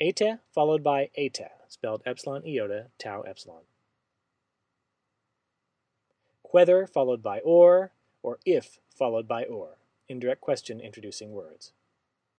Eite followed by eite, spelled epsilon iota tau epsilon. Whether followed by or, or if followed by or. Indirect question introducing words.